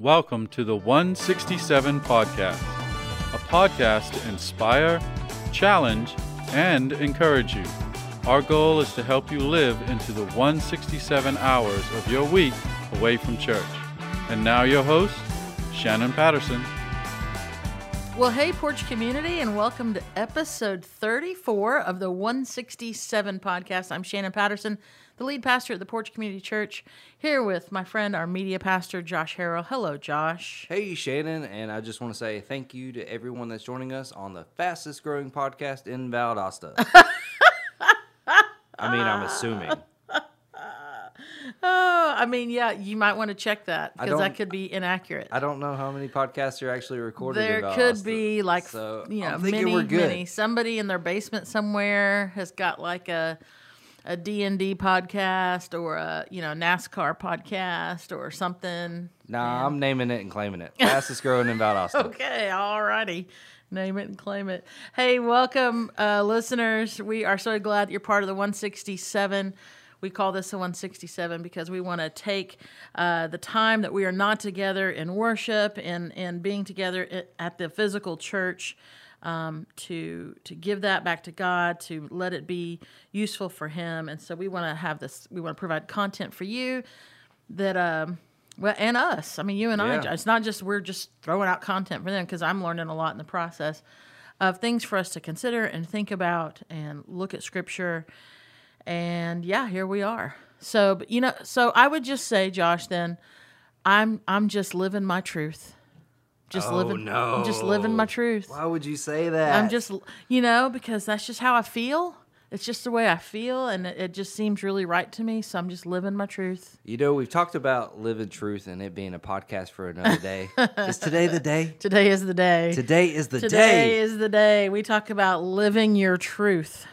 Welcome to the 167 Podcast, a podcast to inspire, challenge, and encourage you. Our goal is to help you live into the 167 hours of your week away from church. And now, your host, Shannon Patterson. Well, hey, Porch Community, and welcome to episode 34 of the 167 podcast. I'm Shannon Patterson, the lead pastor at the Porch Community Church, here with my friend, our media pastor, Josh Harrell. Hello, Josh. Hey, Shannon, and I just want to say thank you to everyone that's joining us on the fastest growing podcast in Valdosta. I mean, I'm assuming. Oh, I mean, yeah, you might want to check that because that could be inaccurate. I don't know how many podcasts are actually recorded. there could Valdosta, be like so you know many many somebody in their basement somewhere has got like a a D&D podcast or a you know NASCAR podcast or something. Nah, I'm naming it and claiming it. Fastest growing in Valdosta. Okay, alrighty. Name it and claim it. Hey, welcome, uh, listeners. We are so glad you're part of the 167. We call this the 167 because we want to take uh, the time that we are not together in worship and, and being together at the physical church um, to to give that back to God, to let it be useful for Him. And so we want to have this. We want to provide content for you that um well and us i mean you and Yeah. i it's not just we're just throwing out content for them because i'm learning a lot in the process of things for us to consider and think about and look at scripture and yeah here we are so but you know so i would just say josh then i'm i'm just living my truth just Oh, living i'm just living my truth Why would you say that? i'm just you know because that's just how i feel it's just the way i feel and it, it just seems really right to me so i'm just living my truth You know, we've talked about living truth and it being a podcast for another day. is today the day? today is the day Today is the Today day. Today is the day we talk about living your truth,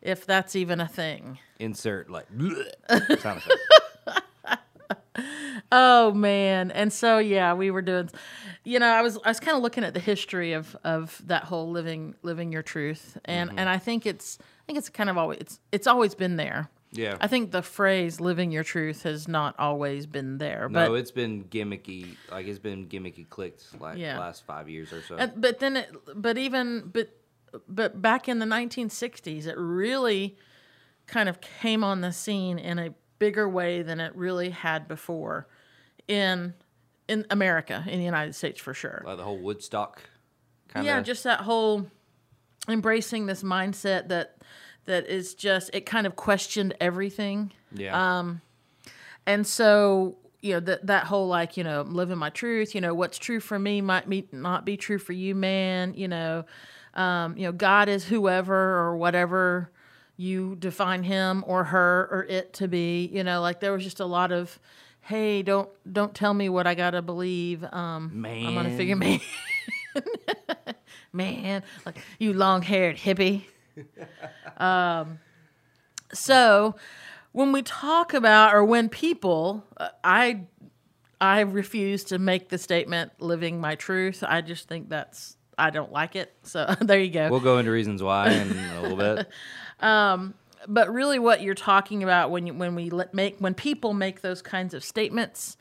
if that's even a thing. Insert like sound effect. Oh man! And so yeah, we were doing. You know, I was I was kind of looking at the history of of that whole living living your truth, and and I think it's I think it's kind of always it's it's always been there. Yeah. I think the phrase "living your truth" has not always been there, but no, it's been gimmicky. Like it's been gimmicky clicked like Yeah. last five years or so. Uh, but then, it, but even but but back in the 1960s, it really kind of came on the scene in a bigger way than it really had before in in America, in the United States for sure. like the whole Woodstock kind of. Yeah, just that whole embracing this mindset that that is just it kind of questioned everything yeah. and so you know that that whole like you know living my truth you know what's true for me might be, not be true for you man you know um, you know god is whoever or whatever you define him or her or it to be you know like there was just a lot of hey don't don't tell me what i gotta believe. Um i'm gonna figure Man. man. Man like you long-haired hippie. Um so when we talk about or when people uh, i i refuse to make the statement living my truth. I just think that's i don't like it. So there you go. We'll go into reasons why in a little bit. But really what you're talking about when you, when we let make when people make those kinds of statements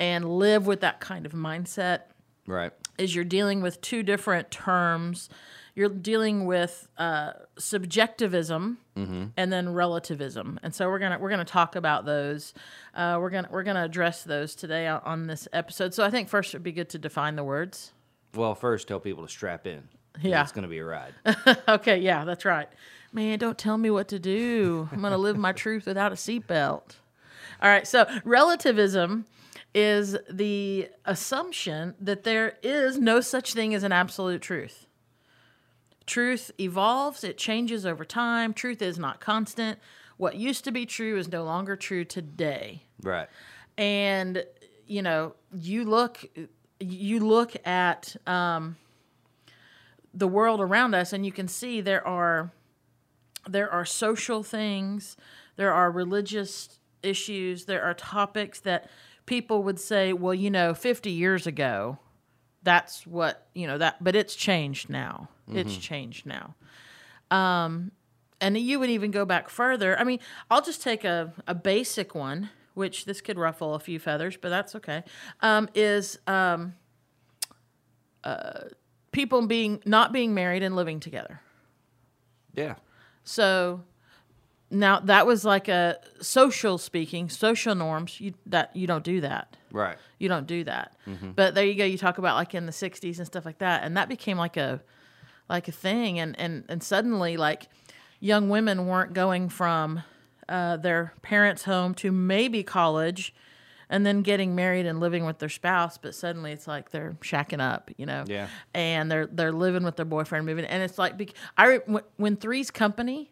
and live with that kind of mindset Right. is you're dealing with two different terms. You're dealing with uh, subjectivism and then relativism, and so we're gonna we're gonna talk about those. Uh, we're gonna we're gonna address those today on, this episode. So I think first it'd be good to define the words. Well, first tell people to strap in Yeah. It's going to be a ride. okay, yeah, that's right. Man, don't tell me what to do. I'm gonna live my truth without a seatbelt. All right, so relativism is the assumption that there is no such thing as an absolute truth. Truth evolves, it changes over time. Truth is not constant. What used to be true is no longer true today. right. And you know, you look you look at um, the world around us and you can see there are there are social things, there are religious issues, there are topics that people would say, well, you know, 50 years ago, that's what, you know, that but it's changed now. It's changed now. Um and you would even go back further. I mean, I'll just take a, a basic one, which this could ruffle a few feathers, but that's okay. Um, is um, uh, people being not being married and living together. Yeah. So now that was like a social speaking, social norms. You that you don't do that. Right. You don't do that. But there you go. You talk about like in the '60s and stuff like that, and that became like a like a thing, and and and suddenly like young women weren't going from uh, their parents' home to maybe college. And then getting married and living with their spouse, but suddenly it's like they're shacking up, you know. Yeah. And they're they're living with their boyfriend, moving, and it's like I when, Three's Company,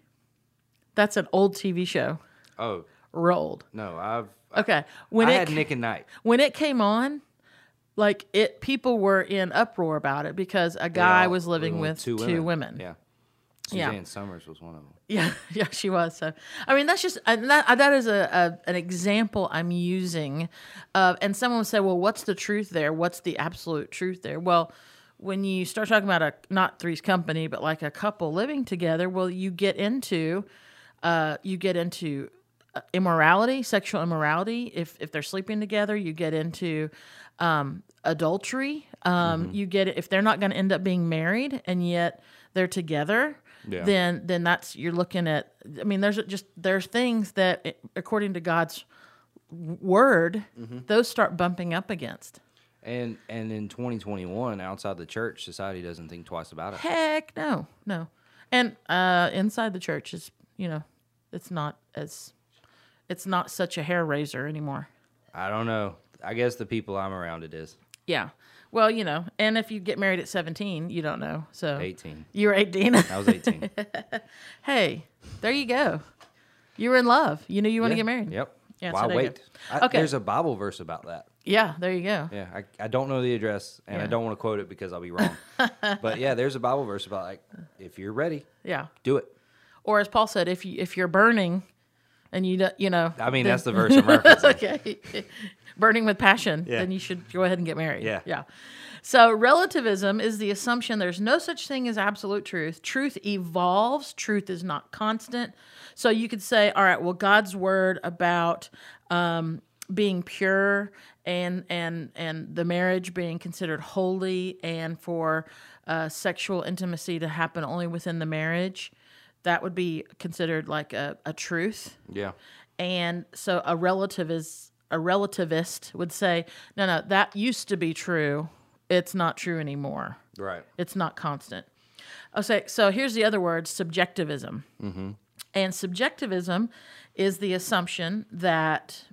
that's an old TV show, Oh rolled. no, I've Okay, when I it had Nick at Nite. when it came on, like it, people were in uproar about it because a guy was living with two women. Yeah. Yeah. Suzanne Somers was one of them. Yeah, yeah, she was. So, I mean, that's just and that that is a, a an example I'm using of. And someone say, "Well, what's the truth there? What's the absolute truth there?" Well, when you start talking about a not three's company, but like a couple living together, well, you get into uh, you get into uh, immorality, sexual immorality. If if they're sleeping together, you get into um, adultery. Um, You get if they're not going to end up being married, and yet they're together. Yeah. Then then that's you're looking at. I mean, there's just there's things that eh, according to God's word, those start bumping up against. And and in 2021, outside the church, society doesn't think twice about it. Heck no, no. And uh, inside the church is, you know, it's not as, it's not such a hair raiser anymore. I don't know. I guess the people I'm around it is Yeah. Well, you know, and if you get married at 17, you don't know. So 18. you were 18. I was 18. hey, there you go. You were in love. You knew you want to Yeah. get married. Yep. Yeah, Why so wait? I, Okay. There's a Bible verse about that. Yeah, there you go. Yeah, I, I don't know the address and I don't want to quote it because I'll be wrong. but yeah, there's a Bible verse about like if you're ready, Yeah. do it. Or as Paul said, if you if you're burning, and you you know, I mean, then- that's the verse I'm referencing. okay. Burning with passion, Yeah. then you should go ahead and get married. Yeah. Yeah. So relativism is the assumption there's no such thing as absolute truth. Truth evolves, truth is not constant. So you could say, all right, well, God's word about um, being pure and and and the marriage being considered holy and for uh, sexual intimacy to happen only within the marriage, that would be considered like a, a truth. Yeah. And so a relative is a relativist would say, no, no, that used to be true. It's not true anymore. Right. It's not constant. Okay, so here's the other word subjectivism. Mm-hmm. And subjectivism is the assumption that,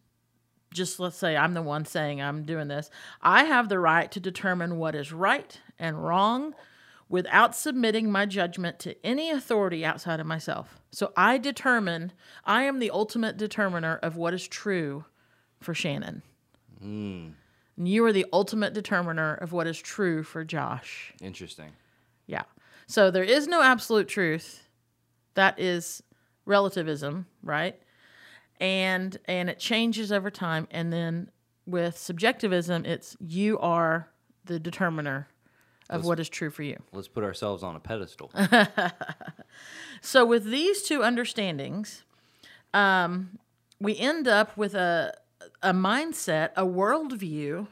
just let's say I'm the one saying I'm doing this, I have the right to determine what is right and wrong without submitting my judgment to any authority outside of myself. So I determine, I am the ultimate determiner of what is true for Shannon. Hmm. And you are the ultimate determiner of what is true for Josh. Interesting. Yeah. So there is no absolute truth. That is relativism, right? And and it changes over time and then with subjectivism it's you are the determiner of what is true for you. Let's put ourselves on a pedestal. So with these two understandings, um, we end up with a a mindset, a worldview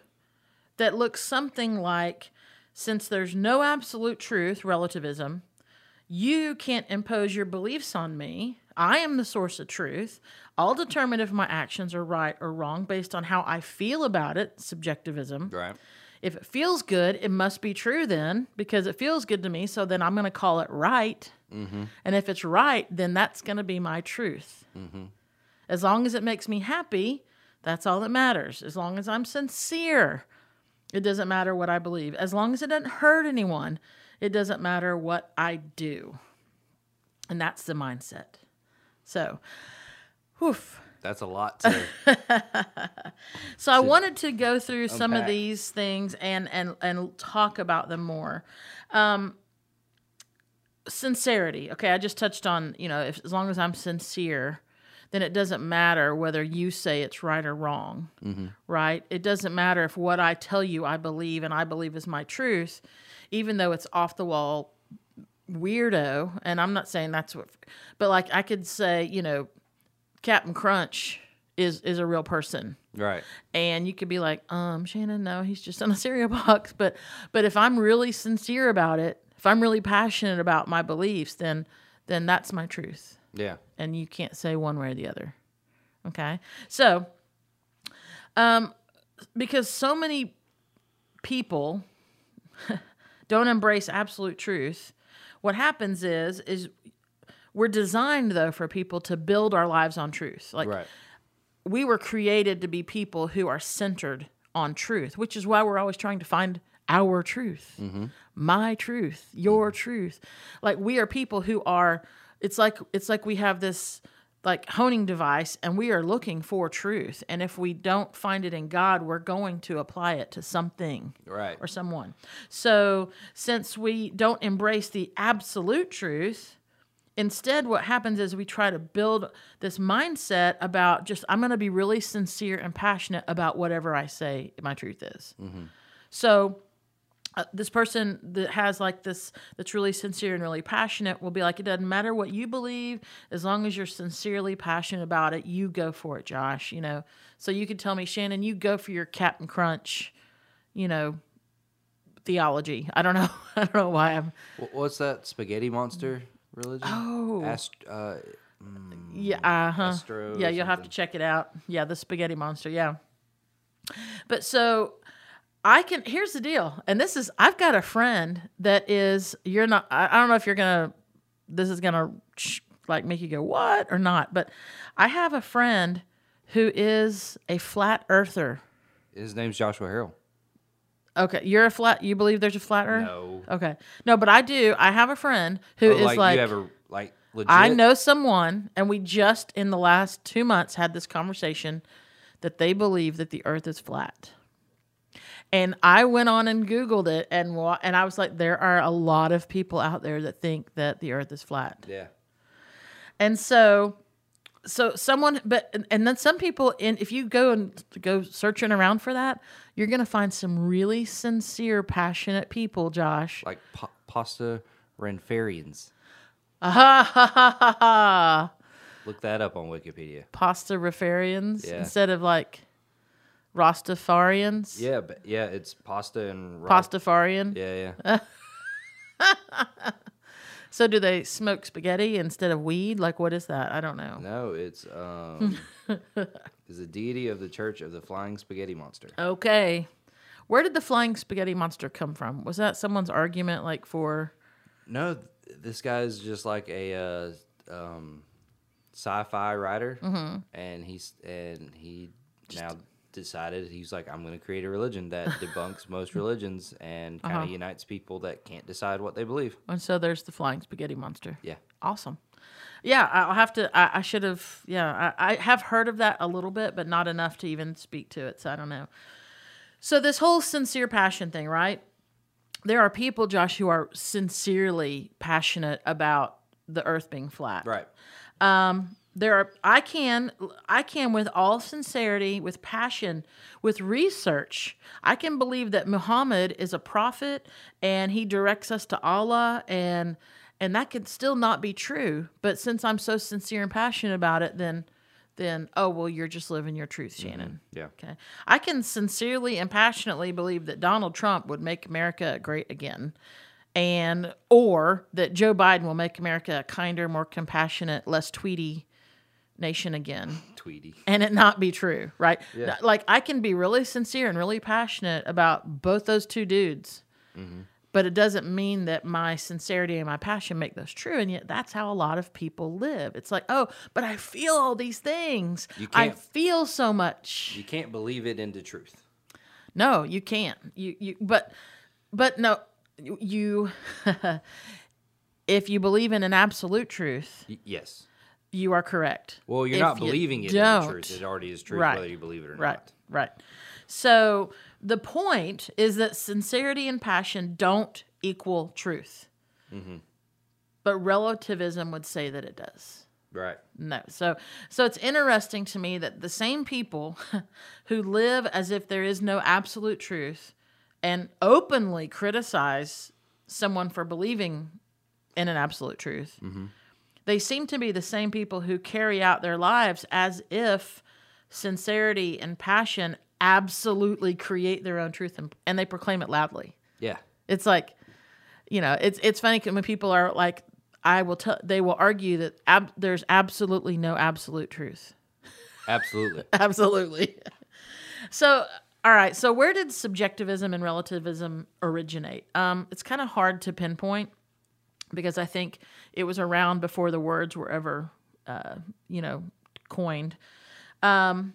that looks something like since there's no absolute truth, relativism, you can't impose your beliefs on me. I am the source of truth. I'll determine if my actions are right or wrong based on how I feel about it, subjectivism. right. If it feels good, it must be true then because it feels good to me. So then I'm going to call it right. Mm-hmm. And if it's right, then that's going to be my truth. Mm-hmm. As long as it makes me happy, that's all that matters. As long as I'm sincere, it doesn't matter what I believe. As long as it doesn't hurt anyone, it doesn't matter what I do. And that's the mindset. So, whew. That's a lot to So I wanted to go through some of these things and and and talk about them more. Um, sincerity. Okay, I just touched on you know if as long as I'm sincere, then it doesn't matter whether you say it's right or wrong. Right? It doesn't matter if what I tell you I believe and I believe is my truth, even though it's off the wall weirdo. And I'm not saying that's what, but like I could say you know Captain Crunch is is a real person. Right. and you could be like um shannon no he's just on a cereal box. But but if i'm really sincere about it if i'm really passionate about my beliefs then then that's my truth. Yeah. and you can't say one way or the other. Okay? So um because so many people don't embrace absolute truth what happens is is we're designed though for people to build our lives on truth like Right. we were created to be people who are centered on truth, which is why we're always trying to find our truth, mm-hmm. my truth, your mm-hmm. truth. Like we are people who are. It's like it's like we have this like honing device, and we are looking for truth. And if we don't find it in God, we're going to apply it to something Right. or someone. So since we don't embrace the absolute truth, instead what happens is we try to build this mindset about just I'm going to be really sincere and passionate about whatever I say my truth is. So uh, this person that has like this that's really sincere and really passionate will be like it doesn't matter what you believe as long as you're sincerely passionate about it you go for it josh you know? So you could tell me shannon you go for your captain crunch you know theology. I don't know i don't know why i'm What's that spaghetti monster religion? Oh. Ast- uh, yeah uh-huh Astro yeah you'll have to check it out yeah the spaghetti monster yeah but so i can here's the deal and this is i've got a friend that is you're not i, I don't know if you're gonna this is gonna like make you go what or not but i have a friend who is a flat earther His name's Joshua Harrell. Okay you're a flat you believe there's a flat earth No. okay no but i do i have a friend who is like, like, you ever like legit? I know someone, and we just in the last two months had this conversation that they believe that the Earth is flat. And I went on and Googled it, and wa- and I was like, there are a lot of people out there that think that the Earth is flat. Yeah. And so, so someone, but and- and then some people, in if you go and go searching around for that, you're gonna find some really sincere, passionate people, Josh. Like pa- pasta renfarians. Ah, ha, ha, ha, ha. Look that up on Wikipedia. pasta Rafarians Yeah. instead of like Rastafarians. Yeah, but yeah, it's pasta and ro- Pastafarian. Yeah, yeah. So do they smoke spaghetti instead of weed? Like what is that? I don't know. No, it's um is a deity of the Church of the Flying Spaghetti Monster. Okay. Where did the flying spaghetti monster come from? Was that someone's argument like for No, th- this guy's just like a uh, um, sci-fi writer, Mm-hmm. and he's and he now decided he's like I'm going to create a religion that debunks most religions and kind of Uh-huh. unites people that can't decide what they believe. and so there's the flying spaghetti monster. Yeah, Awesome. Yeah, I'll have to. I, I should have. Yeah, I, I have heard of that a little bit, but not enough to even speak to it. So I don't know. So this whole sincere passion thing, right? There are people, Josh, who are sincerely passionate about the Earth being flat. right. There are. I can. I can, with all sincerity, with passion, with research, I can believe that Muhammad is a prophet and he directs us to Allah and and that could still not be true. But since I'm so sincere and passionate about it, then then oh well, you're just living your truth, mm-hmm. Shannon. Yeah. Okay. I can sincerely and passionately believe that Donald Trump would make America great again. And or that Joe Biden will make America a kinder, more compassionate, less tweety nation again. Tweety. And it not be true, right? Yeah. Like I can be really sincere and really passionate about both those two dudes. Mm-hmm. But it doesn't mean that my sincerity and my passion make those true. And yet that's how a lot of people live. It's like, oh, but I feel all these things. You I can't- feel so much. You can't believe it into truth. No, you can't. You you but but no you if you believe in an absolute truth, Y- yes. You are correct. Well, you're If not believing it don't- into truth. It already is truth, Right. whether you believe it or Right. not. Right. right. So the point is that sincerity and passion don't equal truth. Mm-hmm. But relativism would say that it does. Right. No. So so it's interesting to me that the same people who live as if there is no absolute truth and openly criticize someone for believing in an absolute truth. They seem to be the same people who carry out their lives as if sincerity and passion absolutely create their own truth and, and they proclaim it loudly. Yeah. It's like, you know, it's it's funny when people are like, I will tell, they will argue that ab- there's absolutely no absolute truth. Absolutely. Absolutely. so, all right. So, where did subjectivism and relativism originate? Um, it's kind of hard to pinpoint because I think it was around before the words were ever, uh, you know, coined. Um,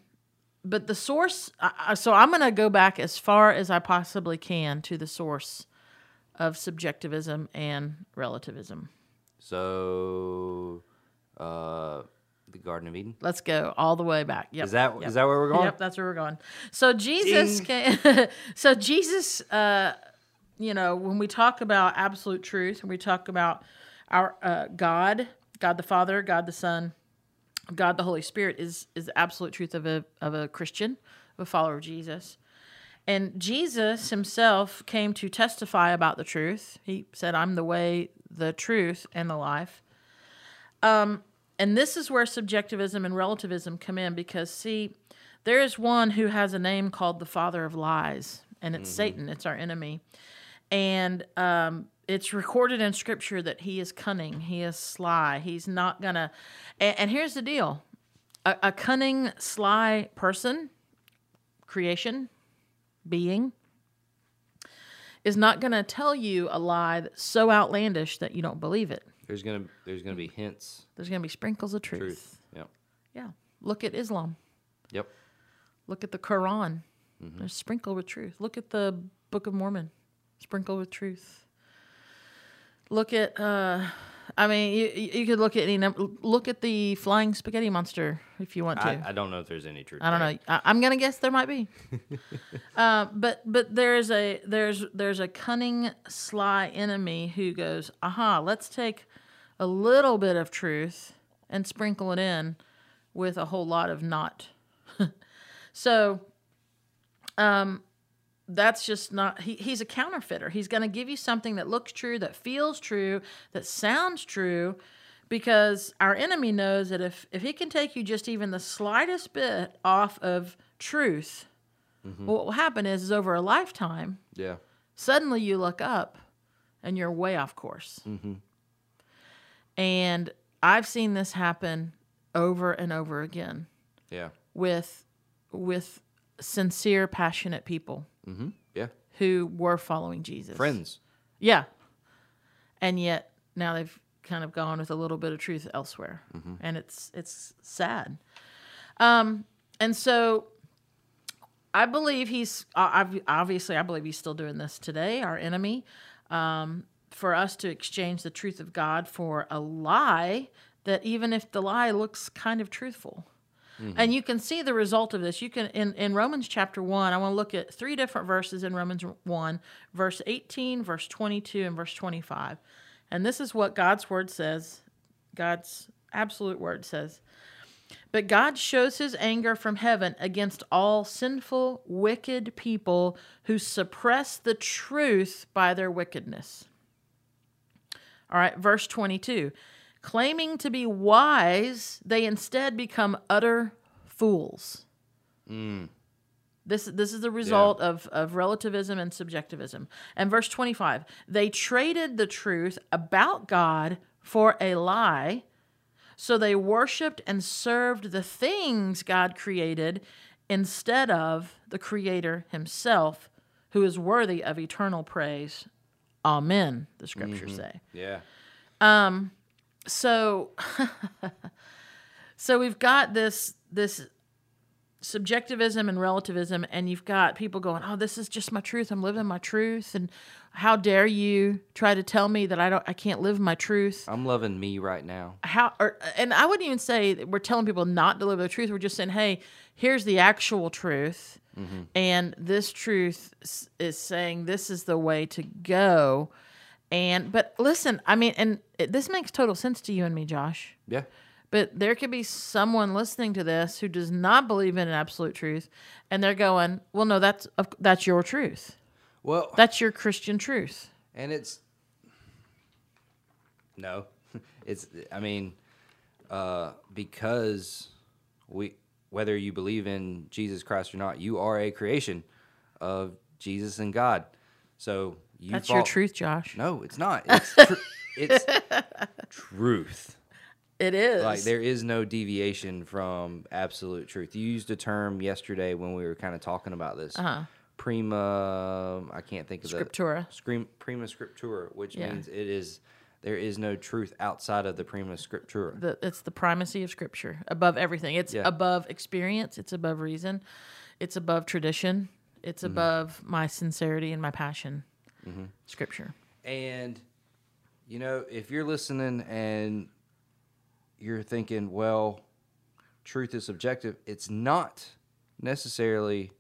but the source, uh, so I'm going to go back as far as I possibly can to the source of subjectivism and relativism. So, uh, the Garden of Eden. Let's go all the way back. Yep. Is that is Yep. that where we're going? Yep, that's where we're going. So Jesus came, so Jesus, uh, you know, when we talk about absolute truth, and we talk about our uh, God, God the Father, God the Son, God the Holy Spirit, is is the absolute truth of a of a Christian, of a follower of Jesus. And Jesus himself came to testify about the truth. He said, "I'm the way, the truth, and the life." Um, and this is where subjectivism and relativism come in because see there is one who has a name called the father of lies and it's satan it's our enemy and um, it's recorded in scripture that he is cunning he is sly he's not gonna and, and here's the deal a, a cunning sly person creation being is not gonna tell you a lie that's so outlandish that you don't believe it There's gonna there's gonna be hints. there's gonna be sprinkles of truth. Truth. Yep. Yeah. Look at Islam. Yep. Look at the Quran. They're sprinkled with truth. Look at the Book of Mormon. Sprinkled with truth. Look at uh I mean you you could look at any num- look at the flying spaghetti monster if you want to. I, I don't know if there's any truth. I don't there. know. I, I'm gonna guess there might be. uh, but but there's a there's there's a cunning, sly enemy who goes, aha, let's take a little bit of truth and sprinkle it in with a whole lot of not. so, um, that's just not. He, he's a counterfeiter. He's gonna give you something that looks true, that feels true, that sounds true, because our enemy knows that if if he can take you just even the slightest bit off of truth, mm-hmm. what will happen is, is over a lifetime, Yeah. suddenly you look up and you're way off course. Mm-hmm. And I've seen this happen over and over again Yeah. with with sincere, passionate people Mm-hmm. Yeah. who were following Jesus. Friends. Yeah. And yet now they've kind of gone with a little bit of truth elsewhere. And it's it's sad. Um and so I believe he's obviously I believe he's still doing this today, our enemy. Um for us to exchange the truth of God for a lie that even if the lie looks kind of truthful. Mm-hmm. And you can see the result of this. You can in, in Romans chapter 1, I want to look at three different verses in Romans 1, verse 18, verse 22, and verse 25. And this is what God's word says. God's absolute word says. But God shows his anger from heaven against all sinful, wicked people who suppress the truth by their wickedness. All right, verse 22. Claiming to be wise, they instead become utter fools. Hmm. This, this is the result of, of relativism and subjectivism. And verse 25, they traded the truth about God for a lie, so they worshiped and served the things God created instead of the Creator Himself, who is worthy of eternal praise. Amen, the scriptures mm-hmm. say. Yeah. Um, So so we've got this this subjectivism and relativism and you've got people going, "Oh, this is just my truth. I'm living my truth." And how dare you try to tell me that I don't I can't live my truth? I'm loving me right now. how or, and I wouldn't even say that we're telling people not to live the truth. We're just saying, hey, here's the actual truth, mm-hmm. and this truth is saying this is the way to go. And but listen, I mean, and it, this makes total sense to you and me, Josh. Yeah. But there could be someone listening to this who does not believe in an absolute truth, and they're going, "Well, no, that's of- that's your truth. Well, That's your Christian truth." and it's no, it's I mean, uh, because we whether you believe in Jesus Christ or not, you are a creation of Jesus and God. So you That's your truth, Josh. No, it's not. It's tr- it's truth. It is. Like there is no deviation from absolute truth. You used a term yesterday when we were kind of talking about this. Uh-huh. Prima, I can't think of Scriptura. scream prima scriptura, which Yeah. means it is there is no truth outside of the prima scriptura. the, it's the primacy of Scripture above everything. It's Yeah. above experience. It's above reason. It's above tradition. It's Mm-hmm. above my sincerity and my passion. Mm-hmm. Scripture. And you know, if you're listening and you're thinking, well, truth is subjective, it's not necessarily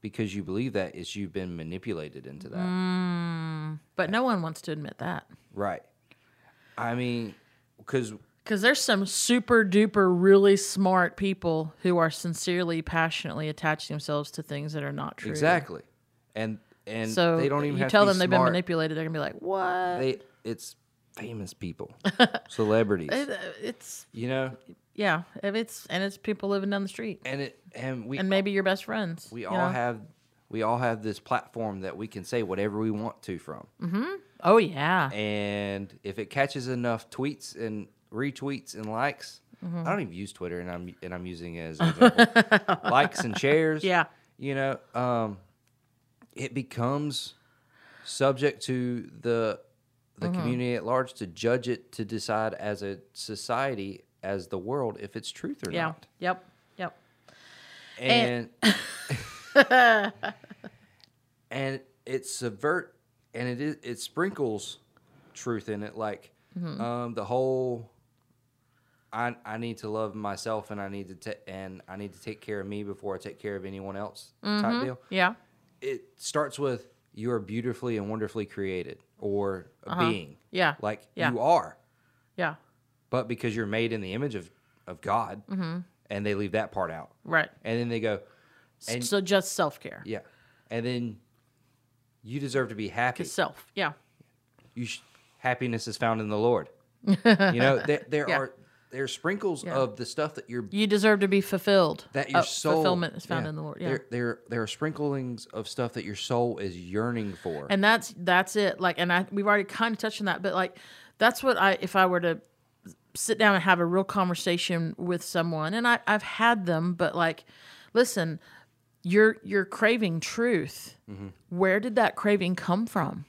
because you believe that, it's you've been manipulated into that. Mm. But no one wants to admit that. Right. I mean, because Because there's some super duper really smart people who are sincerely, passionately attaching themselves to things that are not true. exactly, and and So they don't even you have tell to be them they've smart. been manipulated, they're gonna be like, "What?" They, it's famous people, celebrities, It- uh, it's you know, yeah, if it's and it's people living down the street, and it and we and maybe your best friends. we all know? have we all have this platform that we can say whatever we want to from. Mm-hmm. Oh yeah, And if it catches enough tweets and retweets and likes, Mm-hmm. I don't even use Twitter, and I'm and I'm using it as likes and shares. Yeah. you know, um, it becomes subject to the the Mm-hmm. community at large to judge it to decide as a society as the world if it's truth or yeah, not. yep, yep. And and it subvert and it is it sprinkles truth in it like Mm-hmm. um, the whole I, I need to love myself and I need to ta- and I need to take care of me before I take care of anyone else Mm-hmm. type deal. Yeah, It starts with you are beautifully and wonderfully created or a being. Uh-huh. Yeah. Like Yeah. you are. yeah, But because you're made in the image of, of God Mm-hmm. and they leave that part out. right. And then they go, and so just self care, yeah. And then you deserve to be happy. self. Yeah, You sh- happiness is found in the Lord. you know, there, there Yeah. are there are sprinkles of the stuff that you're you deserve to be fulfilled. that your Uh, soul fulfillment is found yeah. in the Lord. Yeah, There, there there are sprinklings of stuff that your soul is yearning for. and that's that's it. Like, and I we've already kind of touched on that, but like, that's what I if I were to sit down and have a real conversation with someone, and I I've had them, but like, listen, you're you're craving truth. Mm-hmm. Where did that craving come from?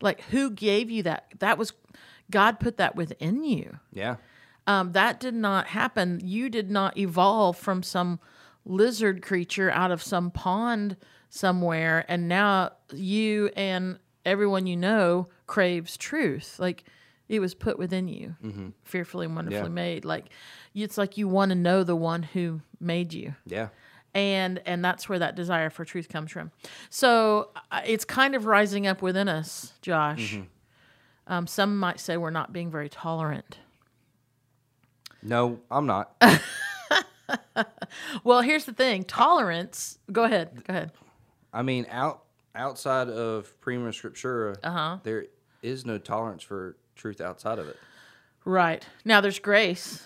Like, who gave you that? That was God put that within you. yeah. Um, that did not happen. You did not evolve from some lizard creature out of some pond somewhere, and now you and everyone you know craves truth. Like it was put within you, fearfully and wonderfully Mm-hmm. Yeah. made. Like it's like you want to know the one who made you Yeah. and and that's where that desire for truth comes from so uh, it's kind of rising up within us josh Mm-hmm. um, some might say we're not being very tolerant No, I'm not. well here's the thing tolerance go ahead go ahead I mean, out outside of prima scriptura, Uh-huh. there is no tolerance for truth outside of it. right now there's grace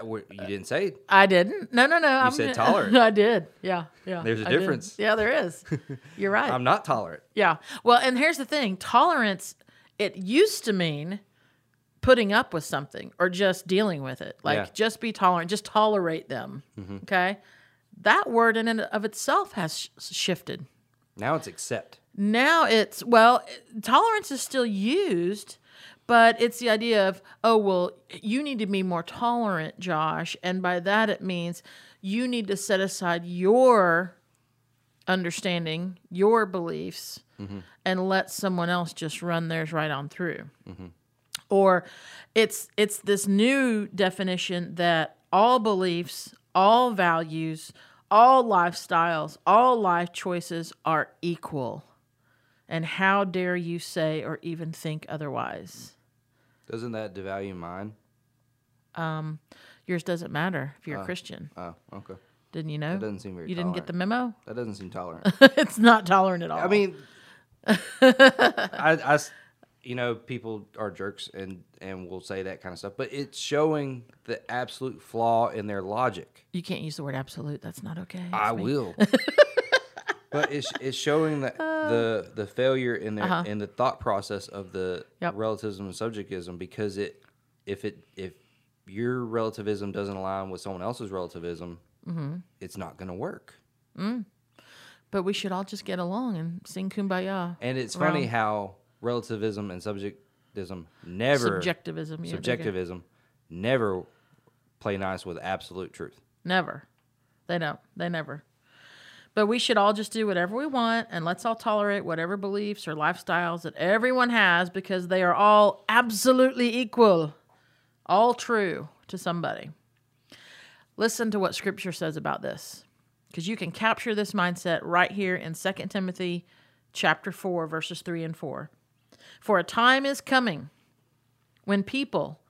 Uh, You didn't say i didn't no no no you said tolerant. i did yeah yeah There's a I did. difference. yeah there is you're right I'm not tolerant. Yeah. Well, and here's the thing tolerance, it used to mean putting up with something or just dealing with it. Like, Yeah. just be tolerant, just tolerate them. Mm-hmm. Okay. That word in and of itself has sh- shifted. Now it's accept. Now it's, well, tolerance is still used, but it's the idea of, oh, well, you need to be more tolerant, Josh. And by that, it means you need to set aside your understanding, your beliefs, mm-hmm. and let someone else just run theirs right on through. Mm-hmm. Or it's it's this new definition that all beliefs, all values, all lifestyles, all life choices are equal. And how dare you say or even think otherwise? Doesn't that devalue mine? Um, Yours doesn't matter if you're a Christian. Oh, okay. Didn't you know? That doesn't seem very you didn't get the memo? That doesn't seem tolerant. it's not tolerant at all. I mean, I, I you know, people are jerks and and will say that kind of stuff, but it's showing the absolute flaw in their logic. You can't use the word absolute. That's not okay. I me. will. but it's it's showing that the the failure in their Uh-huh. in the thought process of the Yep. relativism and subjectivism because it if it if your relativism doesn't align with someone else's relativism, Mm-hmm. it's not going to work. But we should all just get along and sing kumbaya. And it's funny how relativism and subjectivism never subjectivism. Yeah, subjectivism never play nice with absolute truth. Never. They don't. They never. But we should all just do whatever we want and let's all tolerate whatever beliefs or lifestyles that everyone has because they are all absolutely equal, all true to somebody. Listen to what scripture says about this because you can capture this mindset right here in 2 Timothy chapter 4 verses 3 and 4. For a time is coming when people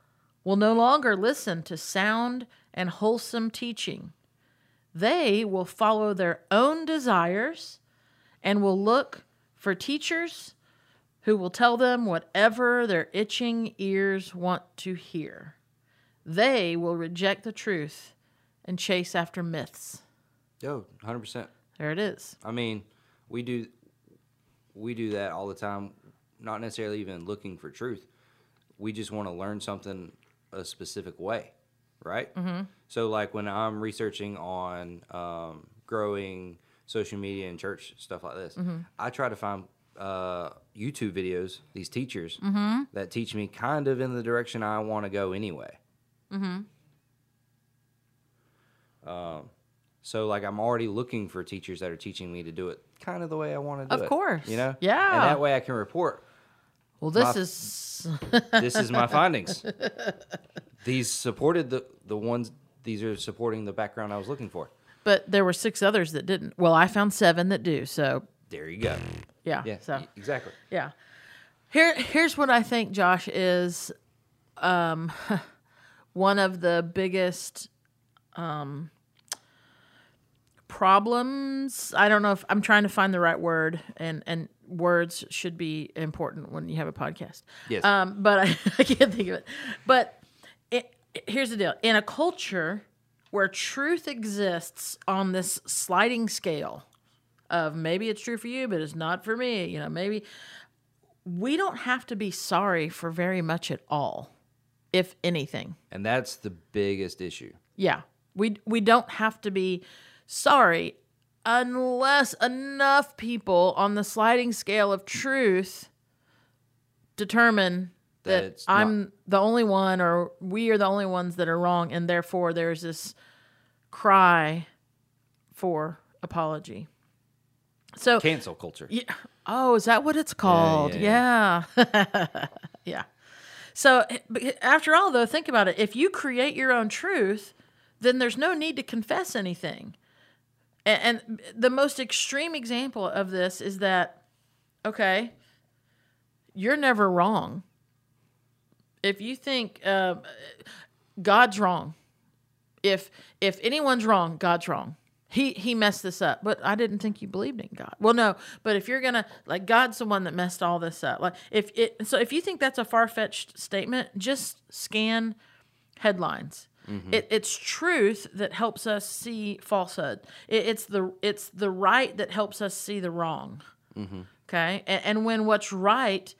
will no longer listen to sound and wholesome teaching. They will follow their own desires and will look for teachers who will tell them whatever their itching ears want to hear. They will reject the truth and chase after myths. Yo, 100%. There it is. I mean, we do we do that all the time, not necessarily even looking for truth. We just want to learn something a specific way, right? Mm-hmm. So, like when I'm researching on um, growing social media and church stuff like this, I try to find uh, YouTube videos, these teachers that teach me kind of in the direction I want to go anyway. Um, so like I'm already looking for teachers that are teaching me to do it kind of the way I want to do Of it. Of course. You know? Yeah. And that way I can report Well, this My- is this is my findings. These supported the the ones these are supporting the background I was looking for. but there were six others that didn't. Well, I found seven that do. So, There you go. yeah. Yeah. So, exactly. Yeah. Here here's what I think Josh is um one of the biggest um problems. I don't know if I'm trying to find the right word and and words should be important when you have a podcast. Yes. Um but I, I can't think of it. But it, here's the deal. In a culture where truth exists on this sliding scale of maybe it's true for you but it's not for me, you know, maybe we don't have to be sorry for very much at all, if anything. And that's the biggest issue. Yeah. We we don't have to be sorry unless enough people on the sliding scale of truth determine That that, I'm the only one or we are the only ones that are wrong and therefore there's this cry for apology. So Cancel culture. yeah. Oh, is that what it's called? Yeah. Yeah. So eh, but after all, though, think about it. If you create your own truth, then there's no need to confess anything. And, and the most extreme example of this is that, okay, you're never wrong. If you think uh, God's wrong, if if anyone's wrong, God's wrong. He he messed this up, but I didn't think you believed in God. Well, no, but if you're gonna like God's the one that messed all this up. Like if it so if you think that's a far fetched statement, just scan headlines. Mm-hmm. It, it's truth that helps us see falsehood. It, it's the it's the right that helps us see the wrong. Mm-hmm. Okay, and, and when what's right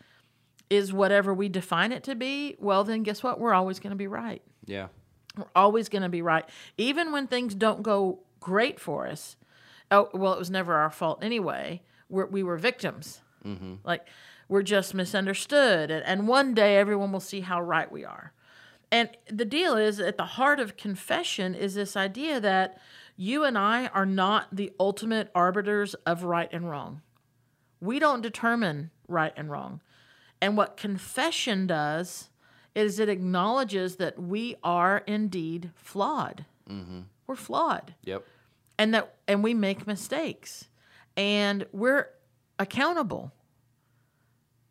is whatever we define it to be, well, then guess what? We're always going to be right. Yeah. We're always going to be right. Even when things don't go great for us. Oh, well, it was never our fault anyway. We're, we were victims. Mm-hmm. Like, we're just misunderstood. And, and one day everyone will see how right we are. And the deal is, at the heart of confession is this idea that you and I are not the ultimate arbiters of right and wrong. We don't determine right and wrong. And what confession does is it acknowledges that we are indeed flawed. Mm-hmm. We're flawed. Yep. And that and we make mistakes. And we're accountable.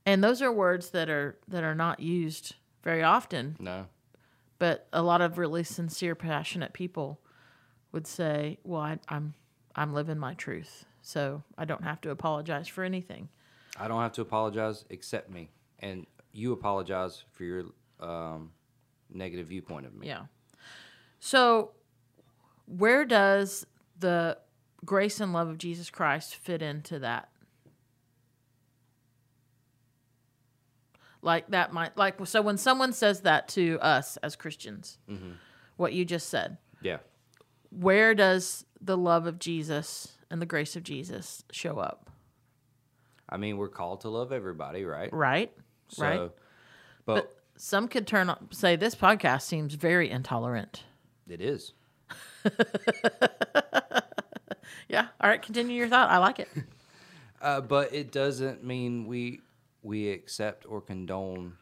And those are words that are that are not used very often, No. But a lot of really sincere, passionate people would say, "Well, I, I'm I'm living my truth, so I don't have to apologize for anything." I don't have to apologize. except me. And you apologize for your um, negative viewpoint of me. Yeah. So, where does the grace and love of Jesus Christ fit into that? Like that might like so when someone says that to us as Christians, what you just said, Yeah. where does the love of Jesus and the grace of Jesus show up? I mean, we're called to love everybody, right? Right? So, right? but, But some could turn on say this podcast seems very intolerant. it is. Yeah. All right, continue your thought. I like it. Uh, but it doesn't mean we we accept or condone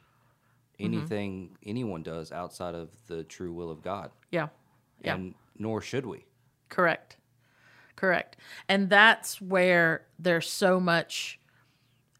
mm-hmm. anything anyone does outside of the true will of God. Yeah. Yeah. And nor should we. Correct. Correct. And that's where there's so much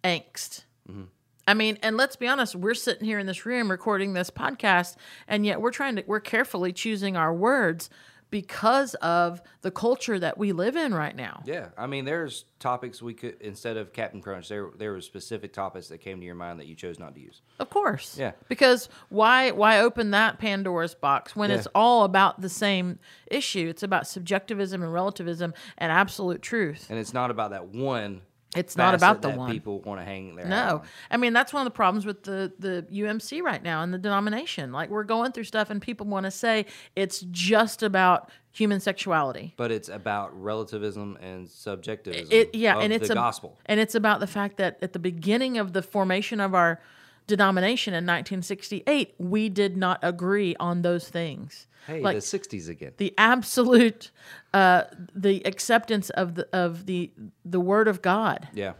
angst. Mm-hmm. I mean, and let's be honest, we're sitting here in this room recording this podcast, and yet we're trying to, we're carefully choosing our words because of the culture that we live in right now. Yeah, I mean, there's topics we could instead of Captain Crunch, there there were specific topics that came to your mind that you chose not to use. Of course. Yeah. Because why why open that Pandora's box when it's all about the same issue? It's about subjectivism and relativism and absolute truth. And it's not about that one. It's not about the that one. people want to hang there. No. I mean that's one of the problems with the the UMC right now and the denomination. Like we're going through stuff, and people want to say it's just about human sexuality. But it's about relativism and subjectivism. It yeah, and it's the a, gospel. and it's about the fact that at the beginning of the formation of our denomination in 1968, we did not agree on those things. Hey, like the '60s again. the absolute uh, the acceptance of the of the the word of God Yeah,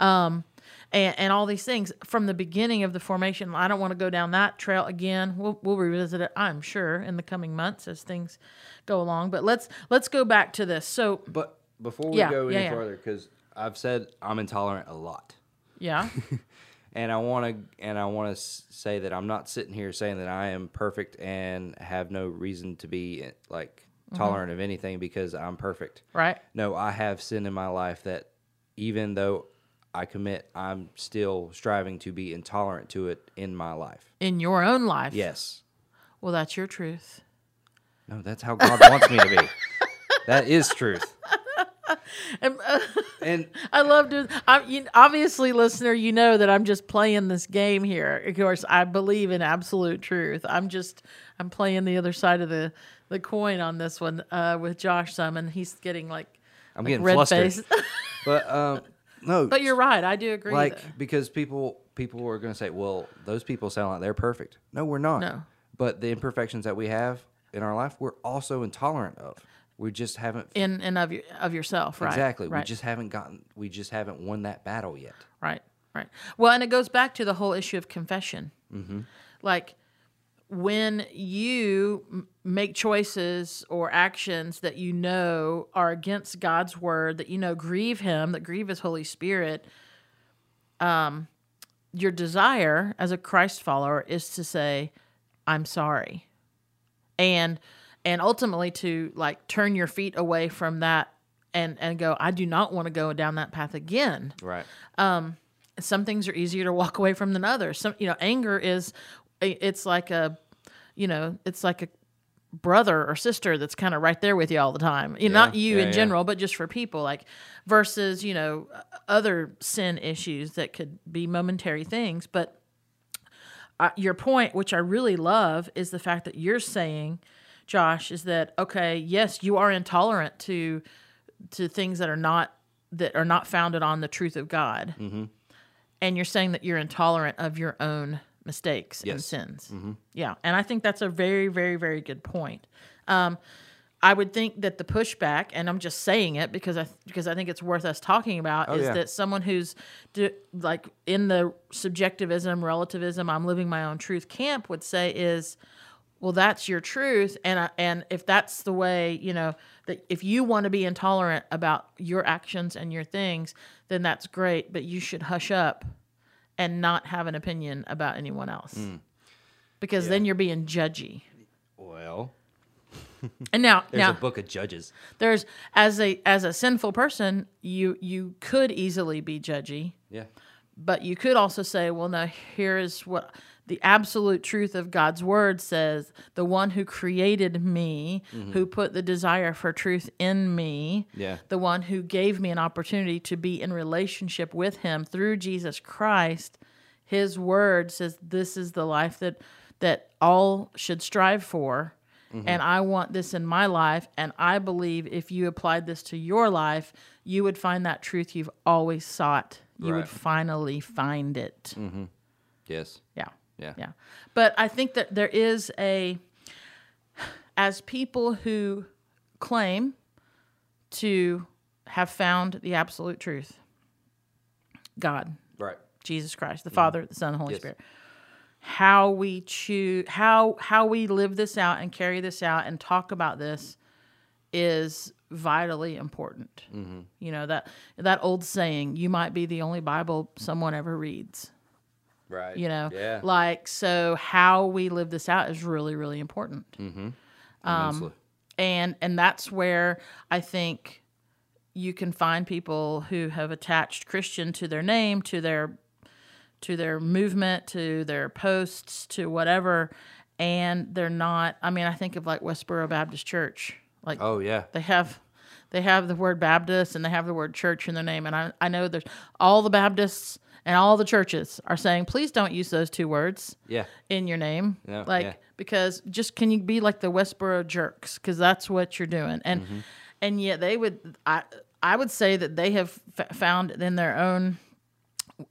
Um, and, and all these things from the beginning of the formation. I don't want to go down that trail again. We'll we'll revisit it, I'm sure, in the coming months as things go along. But let's let's go back to this. So but before we Yeah, go any yeah, yeah. further, because I've said I'm intolerant a lot. yeah, and I want to and I want to say that I'm not sitting here saying that I am perfect and have no reason to be eh, like Mm-hmm. tolerant of anything because I'm perfect. right, No, I have sin in my life that even though I commit, I'm still striving to be intolerant to it in my life. in your own life. Yes. Well, that's your truth. No, that's how God wants me to be. That is truth. And I love to. I, you, obviously, listener, you know that I'm just playing this game here. Of course, I believe in absolute truth. I'm just I'm playing the other side of the the coin on this one uh, with Josh some, and he's getting like I'm like getting red flustered. face. But um no, but you're right. I do agree. like though. because people people are going to say, "Well, those people sound like they're perfect." No, we're not. No. But the imperfections that we have in our life, we're also intolerant of. We just haven't in and of your of yourself, right? exactly. Right. We just haven't gotten. We just haven't won that battle yet. Right, right. Well, and it goes back to the whole issue of confession. Mm-hmm. Like when you make choices or actions that you know are against God's word, that you know grieve Him, that grieve His Holy Spirit, um, your desire as a Christ follower is to say, "I'm sorry," and and ultimately to like turn your feet away from that and and go, "I do not want to go down that path again." Right. um some things are easier to walk away from than others. Some, you know, anger is, it's like a, you know, it's like a brother or sister that's kind of right there with you all the time. You know, not you yeah, in yeah. general, but just for people like versus, you know, other sin issues that could be momentary things. But uh, your point, which I really love, is the fact that you're saying, Josh, is that okay? Yes, you are intolerant to to things that are not that are not founded on the truth of God, Mm-hmm. and you're saying that you're intolerant of your own mistakes and Yes. Mm-hmm. sins. Yeah, and I think that's a very, very, very good point. Um, I would think that the pushback, and I'm just saying it because I because I think it's worth us talking about, is Oh, yeah. that someone who's do, like in the subjectivism, relativism, I'm living my own truth camp would say is, well, that's your truth, and I, and if that's the way, you know, that if you want to be intolerant about your actions and your things, then that's great, but you should hush up and not have an opinion about anyone else, Hmm. because then you're being judgy. Well, And now, there's now a book of judges. there's as a as a sinful person, you you could easily be judgy, Yeah. but you could also say, well, no, here is what the absolute truth of God's word says the one who created me, mm-hmm. who put the desire for truth in me, Yeah. the one who gave me an opportunity to be in relationship with him through Jesus Christ, his word says this is the life that that all should strive for. Mm-hmm. And I want this in my life. And I believe if you applied this to your life, you would find that truth you've always sought. You would finally find it. Mm-hmm. Yes. Yeah. Yeah. Yeah. But I think that there is a, as people who claim to have found the absolute truth, God, Right. Jesus Christ, the mm-hmm. Father, the Son, the Holy Yes. Spirit, how we choose, how how we live this out and carry this out and talk about this is vitally important. Mm-hmm. You know that that old saying, "You might be the only Bible someone ever reads." Right. you know Yeah. like so how we live this out is really really important mm-hmm. um, Immensely. and and that's where i think you can find people who have attached christian to their name to their to their movement to their posts to whatever and they're not i mean i think of like westboro baptist church like Oh yeah. they have they have the word Baptist and they have the word church in their name. And I, I know there's all the Baptists and all the churches are saying, please don't use those two words Yeah. in your name. Yeah, like yeah. because just can you be like the Westboro jerks? Because that's what you're doing. And Mm-hmm. and yet they would I I would say that they have f- found in their own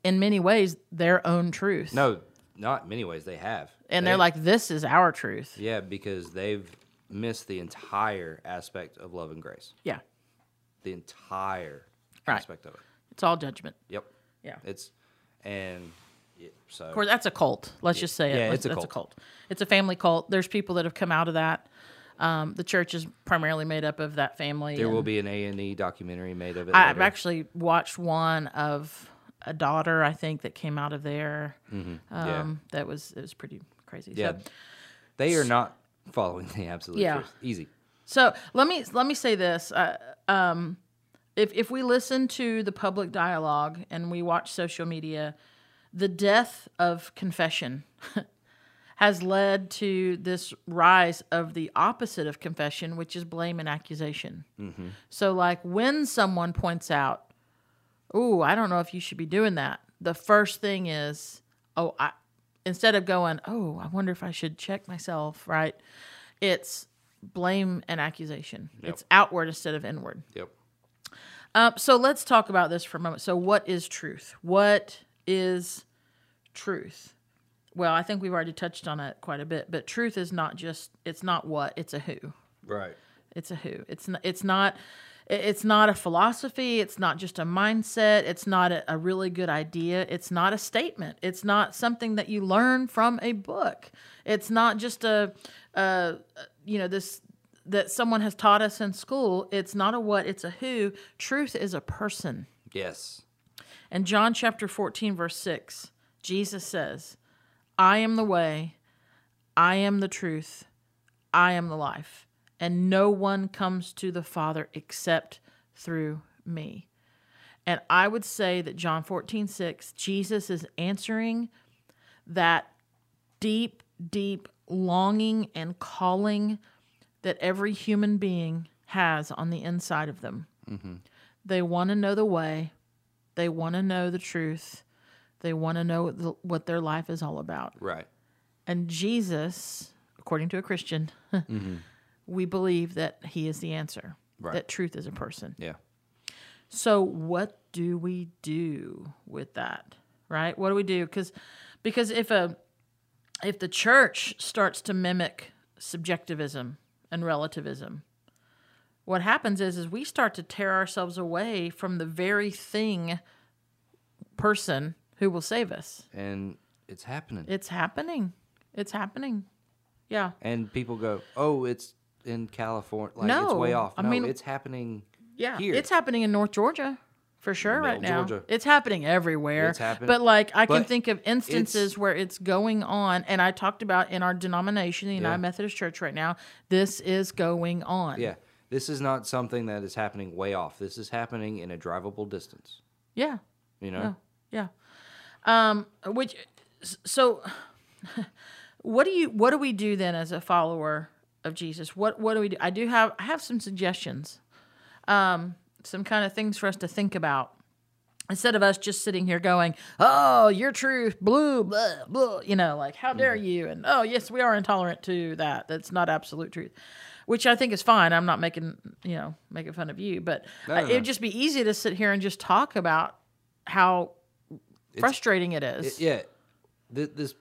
in many ways their own truth. No, not many ways. They have. And They- they're like, this is our truth. Yeah, because they've missed the entire aspect of love and grace. Yeah. The entire Right. aspect of it. It's all judgment. Yep. Yeah. It's and yeah, so Of course, that's a cult. Let's just say it. Yeah, it's a that's a cult. cult. It's a family cult. There's people that have come out of that. Um, the church is primarily made up of that family. there will be an A and E documentary made of it. I've later. actually watched one of a daughter, I think, that came out of there. Um, yeah. That was it was pretty crazy. Yeah. So, They are not following the absolute Yeah. truth. Easy. so let me let me say this. Uh, um, if if we listen to the public dialogue and we watch social media, the death of confession has led to this rise of the opposite of confession, which is blame and accusation. Mm-hmm. So, like when someone points out, "Oh, I don't know if you should be doing that," the first thing is, "Oh, I," instead of going, "Oh, I wonder if I should check myself," right? It's blame and accusation. It's outward instead of inward. Yep. Um, so let's talk about this for a moment. So, what is truth? What is truth? Well, I think we've already touched on it quite a bit, but truth is not just it's not what, it's a who. Right. It's a who. It's not, it's not it's not a philosophy, it's not just a mindset, it's not a, a really good idea, it's not a statement. It's not something that you learn from a book. It's not just a uh you know this that someone has taught us in school. It's not a what, it's a who. Truth is a person. Yes. And John chapter 14, verse 6, Jesus says, I am the way, I am the truth, I am the life, and no one comes to the Father except through me. And I would say that John 14, 6, Jesus is answering that deep, deep longing and calling that every human being has on the inside of them. Mm-hmm. They want to know the way, they want to know the truth. They want to know the, what their life is all about. Right. And Jesus, according to a Christian, mm-hmm. we believe that he is the answer. Right. That truth is a person. Yeah. So what do we do with that? Right? What do we do? Because because if a if the church starts to mimic subjectivism and relativism, what happens is is we start to tear ourselves away from the very thing person who will save us. And it's happening. It's happening. It's happening. Yeah. and people go, "Oh, it's in California. Like it's way No, off." I mean- it's happening. Yeah, here. it's happening in North Georgia for sure right now. Georgia. It's happening everywhere. It's happening. But like I can think of instances where it's going on, and I talked about in our denomination, the United Yeah. Methodist Church, right now. This is going on. Yeah. This is not something that is happening way off. This is happening in a drivable distance. yeah, You know. yeah, yeah. Um, which, so, what do you what do we do then as a follower of Jesus? What what do we do? I do have I have some suggestions, um, some kind of things for us to think about instead of us just sitting here going, "Oh, your truth, blue, blah, blah," you know, like how dare you? And oh, yes, we are intolerant to that. That's not absolute truth, which I think is fine. I'm not making you know making fun of you, but No, no, it would just be easy to sit here and just talk about how frustrating it is. It- yeah, th- this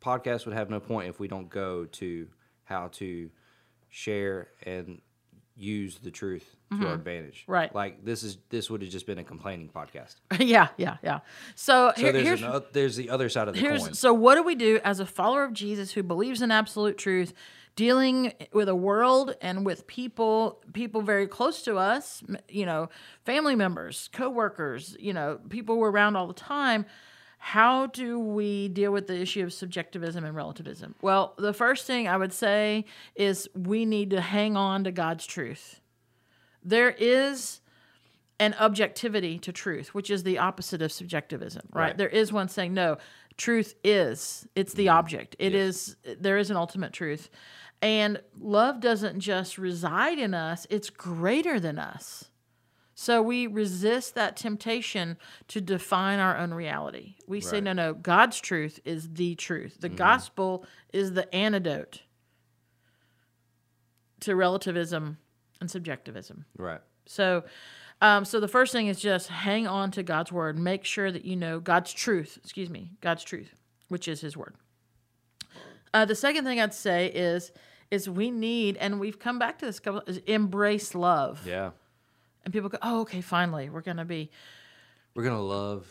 podcast would have no point if we don't go to how to share and use the truth to our advantage. Mm-hmm. Right. Like this is this would have just been a complaining podcast. yeah, yeah, yeah. So, So here- there's here's an, there's the other side of the here's coin. so what do we do as a follower of Jesus who believes in absolute truth, dealing with a world and with people, people very close to us, you know, family members, coworkers, you know, people we're around all the time. How do we deal with the issue of subjectivism and relativism? Well, the first thing I would say is we need to hang on to God's truth. There is an objectivity to truth, which is the opposite of subjectivism, right? Right. There is one saying, no, truth is, it's the mm-hmm. object. It is. there is an ultimate truth. And love doesn't just reside in us, it's greater than us. So we resist that temptation to define our own reality. We say, no, no, God's truth is the truth. The gospel is the antidote to relativism and subjectivism. right. So, um, so the first thing is just hang on to God's word. Make sure that you know God's truth. Excuse me, God's truth, which is His word. Uh, the second thing I'd say is is we need, and we've come back to this couple, is embrace love. Yeah. And people go, oh, okay, finally, we're gonna be We're gonna love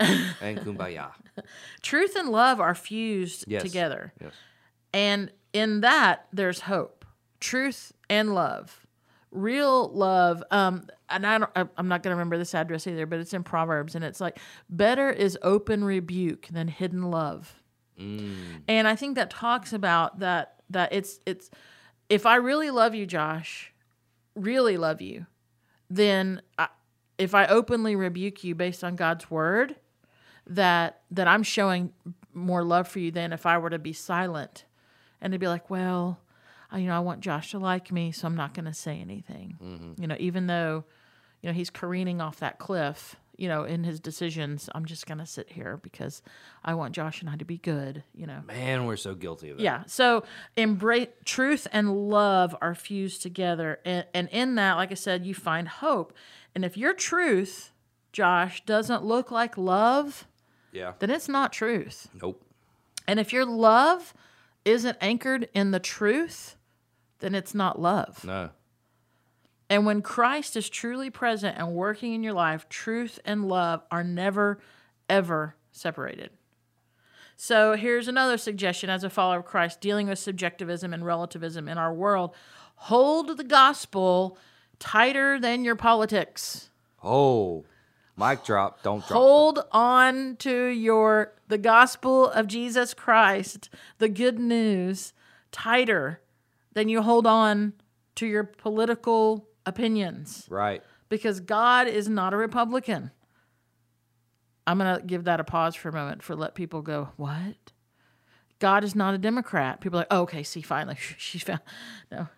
and kumbaya. truth and love are fused Yes. together. Yes. And in that, there's hope, truth and love, real love. Um, and I don't, I- I'm not to remember this address either, but it's in Proverbs, and it's like, better is open rebuke than hidden love. And I think that talks about that. That it's it's if I really love you, Josh, really love you, then I, if I openly rebuke you based on God's word, that that I'm showing more love for you than if I were to be silent and to be like, well, I, you know, I want Josh to like me, so I'm not going to say anything. Mm-hmm. You know, even though, you know, he's careening off that cliff, you know, in his decisions, I'm just going to sit here because I want Josh and I to be good, you know. Man, we're so guilty of it. Yeah. So embrace truth and love are fused together. And, and in that, like I said, you find hope. And if your truth, Josh, doesn't look like love, Yeah. then it's not truth. Nope. And if your love isn't anchored in the truth, then it's not love. No. And when Christ is truly present and working in your life, truth and love are never, ever separated. So here's another suggestion as a follower of Christ dealing with subjectivism and relativism in our world hold the gospel tighter than your politics. Oh, mic drop. Don't drop. Hold on to your the gospel of Jesus Christ, the good news, tighter than you hold on to your political opinions Right. because God is not a Republican. I'm going to give that a pause for a moment for let people go, what? God is not a Democrat. People are like, oh, okay, see, finally, she found. No.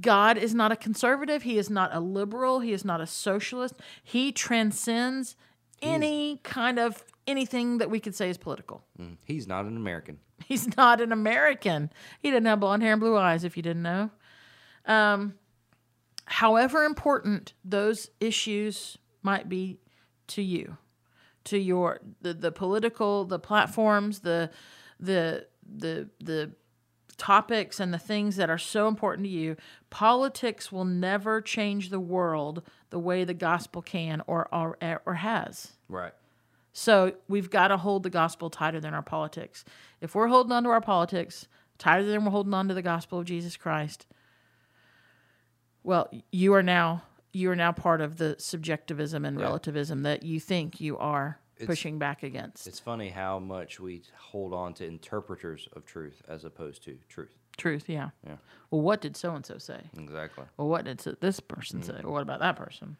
God is not a conservative. He is not a liberal. He is not a socialist. He transcends any kind of anything that we could say is political. Mm. He's not an American. He's not an American. He didn't have blonde hair and blue eyes, if you didn't know. Um, however important those issues might be to you, to your the, the political, the platforms, the the the the topics and the things that are so important to you, politics will never change the world the way the gospel can or or, or has. Right. So we've got to hold the gospel tighter than our politics. If we're holding on to our politics tighter than we're holding on to the gospel of Jesus Christ, well, you are now you are now part of the subjectivism and relativism that you think you are pushing back against. It's funny how much we hold on to interpreters of truth as opposed to truth. Truth, yeah. Yeah. Well, what did so and so say? Exactly. Well, what did this person say? Well, what about that person?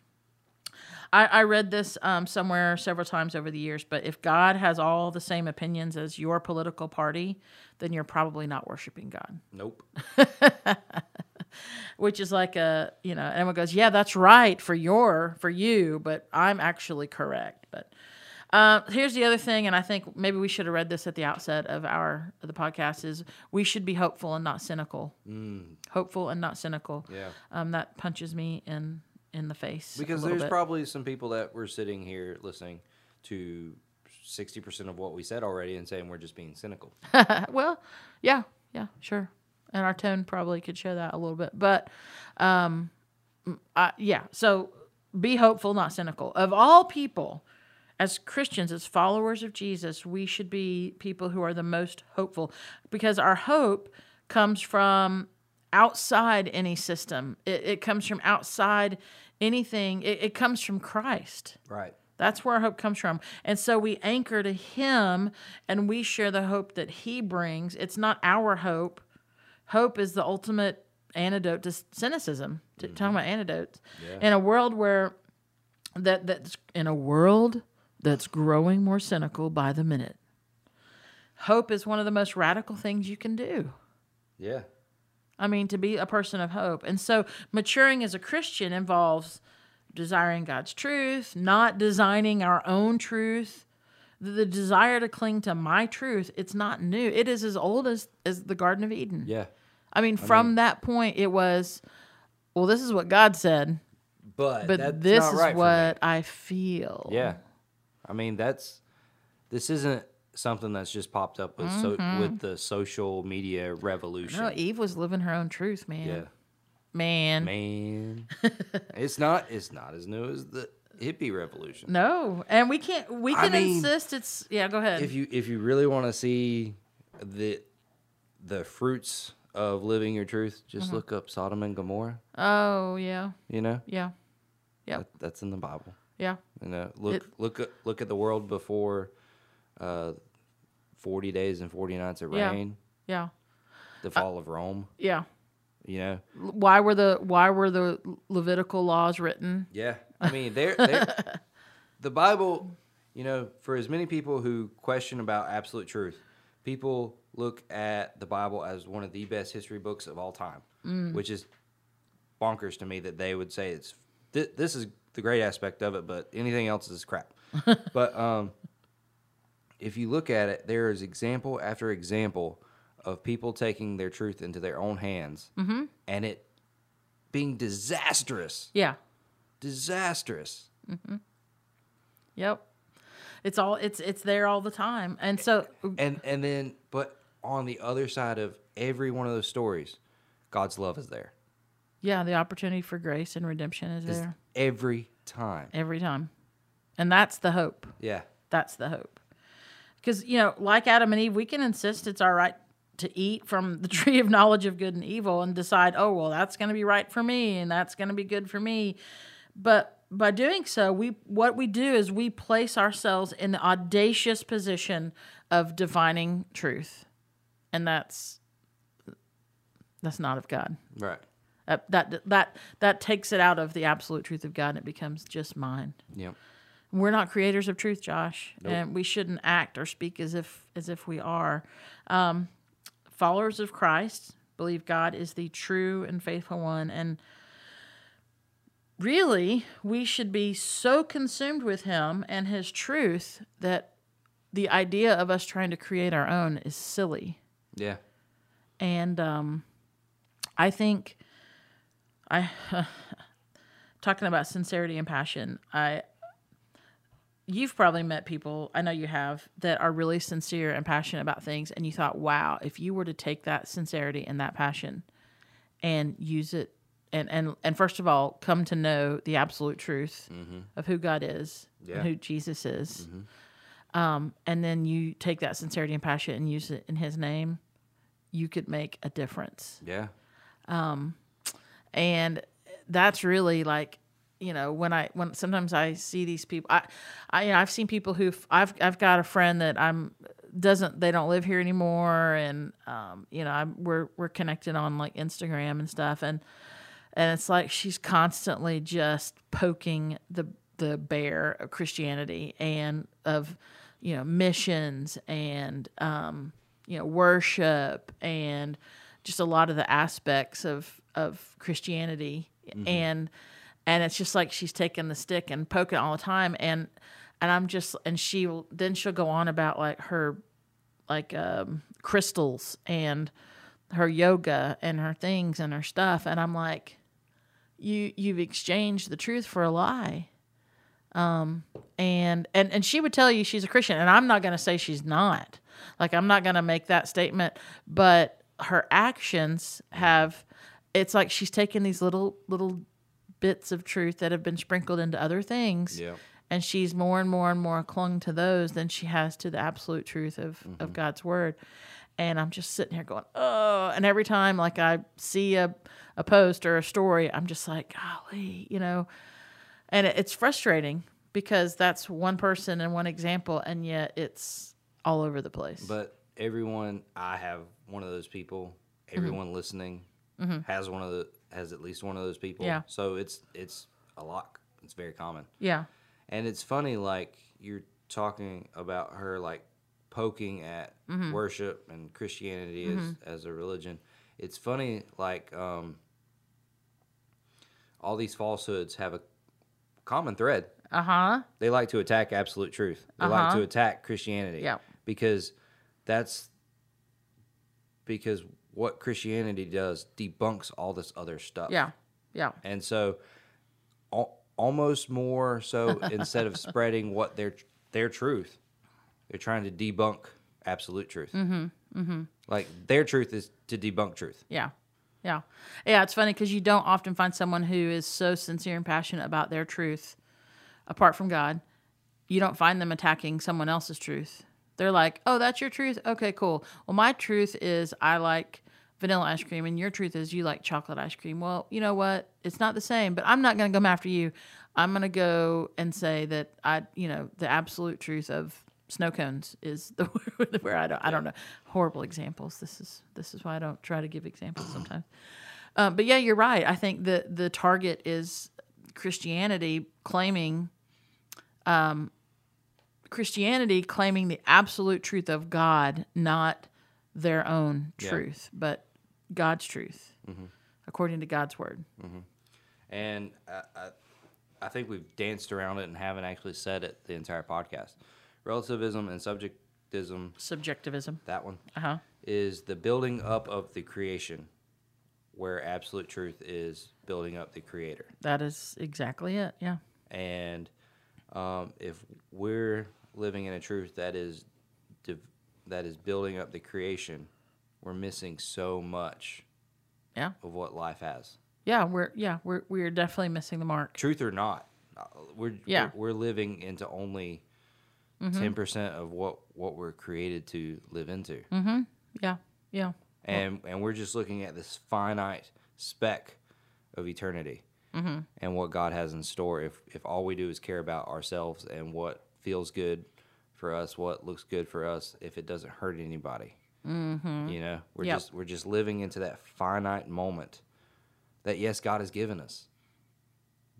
I, I read this um, somewhere several times over the years, but if God has all the same opinions as your political party, then you're probably not worshiping God. Nope. Which is like a, you know, and everyone goes, yeah, that's right for your, for you, but I'm actually correct. But uh, here's the other thing, and I think maybe we should have read this at the outset of our of the podcast: is we should be hopeful and not cynical. Hopeful and not cynical. Mm. Yeah. Um, that punches me in in the face Because there's bit. probably some people that were sitting here listening to 60% of what we said already and saying we're just being cynical. well, yeah, yeah, sure. And our tone probably could show that a little bit, but um, I, yeah. So be hopeful, not cynical. Of all people, as Christians, as followers of Jesus, we should be people who are the most hopeful because our hope comes from outside any system. It, it comes from outside anything. It, it comes from Christ. Right. That's where our hope comes from. And so we anchor to Him and we share the hope that He brings. It's not our hope. Hope is the ultimate antidote to cynicism. To, mm-hmm. Talking about antidotes. In a world where that that's in a world that's growing more cynical by the minute. Hope is one of the most radical things you can do. Yeah. I mean, to be a person of hope. And so maturing as a Christian involves desiring God's truth, not designing our own truth. The, the desire to cling to my truth, it's not new. It is as old as, as the Garden of Eden. Yeah. I mean, from that point, it was, well, this is what God said, But, but that's this is right what I feel. Yeah. I mean, that's this isn't something that's just popped up with so, mm-hmm. with the social media revolution. No, Eve was living her own truth, man. yeah. Man. Man. it's not it's not as new as the hippie revolution. No, and we can't. We I can mean, insist it's. Yeah, go ahead. If you if you really want to see the the fruits of living your truth, just Mm-hmm. look up Sodom and Gomorrah, oh yeah, you know? yeah, Yeah. That, that's in the Bible. yeah. You know, look It- look at look at the world before uh, 40 days and 40 nights of Yeah. rain, Yeah, the fall of Rome, yeah. you know. Why were the Why were the Levitical laws written? Yeah, I mean, they're, they're the Bible. You know, for as many people who question about absolute truth, people look at the Bible as one of the best history books of all time, mm. which is bonkers to me that they would say it's th- this is the great aspect of it, but anything else is crap. but um, if you look at it, there is example after example of people taking their truth into their own hands, mm-hmm. and it being disastrous Yeah. disastrous. Mm-hmm. Yep. It's all it's it's there all the time, and so And and then on the other side of every one of those stories, God's love is there. yeah, the opportunity for grace and redemption is there every time. every time, and that's the hope. Yeah. That's the hope. Because, you know, like Adam and Eve, we can insist it's our right to eat from the tree of knowledge of good and evil and decide, oh, well, that's going to be right for me and that's going to be good for me. But by doing so, we what we do is we place ourselves in the audacious position of divining truth. And that's that's not of God. Right. That that that that takes it out of the absolute truth of God and it becomes just mine. Yep. We're not creators of truth, Josh, and we shouldn't act or speak as if as if we are. Um, followers of Christ believe God is the true and faithful one, and really, we should be so consumed with Him and His truth that the idea of us trying to create our own is silly. Yeah. And um, I think I talking about sincerity and passion. I you've probably met people I know you have that are really sincere and passionate about things, and you thought, wow, if you were to take that sincerity and that passion and use it. And, and and first of all, come to know the absolute truth of who God is Yeah. and who Jesus is. Um, and then you take that sincerity and passion and use it in His name. You could make a difference. Yeah. and that's really like you know when i when sometimes i see these people i i you know, i've seen people who i've i've got a friend that i'm doesn't they don't live here anymore. And um you know i'm we're we're connected on like instagram and stuff. And and it's like she's constantly just poking the the bear of Christianity and of you know missions and um, you know worship and just a lot of the aspects of of Christianity. And and it's just like she's taking the stick and poking all the time. And and I'm just and she will then she'll go on about like her like um, crystals and her yoga and her things and her stuff. And I'm like you you've exchanged the truth for a lie. Um and and and she would tell you she's a christian. And i'm not going to say she's not like i'm not going to make that statement but her actions have it's like she's taken these little little bits of truth that have been sprinkled into other things Yeah. and she's more and more and more clung to those than she has to the absolute truth of, of mm-hmm. God's word. And I'm just sitting here going, oh, and every time like I see a, a post or a story, I'm just like, golly, you know, and it, it's frustrating because that's one person and one example, and yet it's all over the place. But everyone, I have one of those people. Mm-hmm. Everyone listening has one of the has at least one of those people. Yeah. So it's it's a lot. It's very common, yeah, and it's funny. Like you're talking about her, like poking at Mm-hmm. worship and Christianity as as a religion. It's funny. Like um, all these falsehoods have a common thread. uh huh, They like to attack absolute truth. They like Uh-huh. to attack Christianity. Yeah. Because that's because what Christianity does debunks all this other stuff. yeah, yeah, And so al- almost more so instead of spreading what their their truth, they're trying to debunk absolute truth. Mm-hmm. Mm-hmm. Like their truth is to debunk truth. Yeah. Yeah. Yeah. It's funny because you don't often find someone who is so sincere and passionate about their truth apart from God. You don't find them attacking someone else's truth. They're like, oh, that's your truth? Okay, cool. Well, my truth is I like vanilla ice cream, and your truth is you like chocolate ice cream. Well, you know what? It's not the same, but I'm not going to come after you. I'm going to go and say that I, you know, the absolute truth of snow cones is the where I don't I don't know horrible examples. This is this is why I don't try to give examples sometimes. Um, but yeah, you're right. I think the the target is Christianity claiming, um, Christianity claiming the absolute truth of God, not their own Yeah. truth, but God's truth, according to God's word. And I, I, I think we've danced around it and haven't actually said it the entire podcast. Relativism and subjectivism, Subjectivism. that one, Uh huh. is the building up of the creation, where absolute truth is building up the creator. That is exactly it. Yeah. And um, if we're living in a truth that is div- that is building up the creation, we're missing so much Yeah. of what life has. Yeah. We're yeah we're we're definitely missing the mark. truth or not, uh, we're Yeah. Mm-hmm. we're, we're living into only 10 percent of what what we're created to live into, Yeah. Yeah. and and we're just looking at this finite speck of eternity Mm-hmm. and what God has in store. If if all we do is care about ourselves and what feels good for us, what looks good for us, if it doesn't hurt anybody, mm-hmm. you know, we're Yep. just we're just living into that finite moment that yes, God has given us,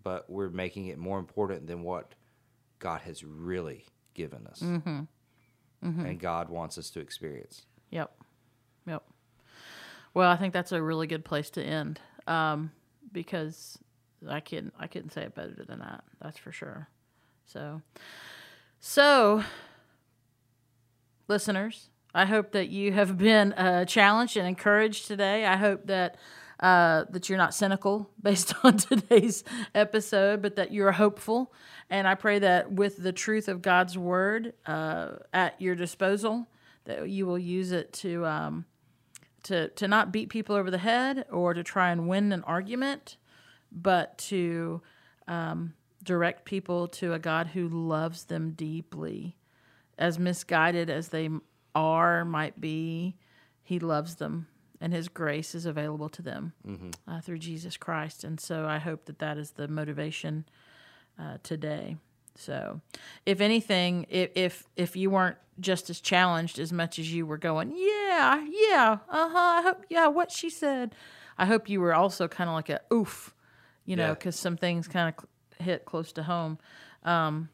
but we're making it more important than what God has really given us, Mm-hmm. and God wants us to experience. Yep. Yep. Well, I think that's a really good place to end um, because I couldn't I couldn't say it better than that. That's for sure. So, so listeners, I hope that you have been uh, challenged and encouraged today. I hope that uh, that you're not cynical based on today's episode, but that you're hopeful. And I pray that with the truth of God's word uh, at your disposal, that you will use it to um, to to not beat people over the head or to try and win an argument, but to um, direct people to a God who loves them deeply as misguided as they are might be, He loves them, and His grace is available to them uh, through Jesus Christ. And so I hope that that is the motivation uh, today. So, if anything, if, if if you weren't just as challenged as much as you were going, yeah, yeah, uh huh, I hope, yeah, what she said, I hope you were also kind of like a oof, you know, Yeah. because some things kind of hit close to home. um,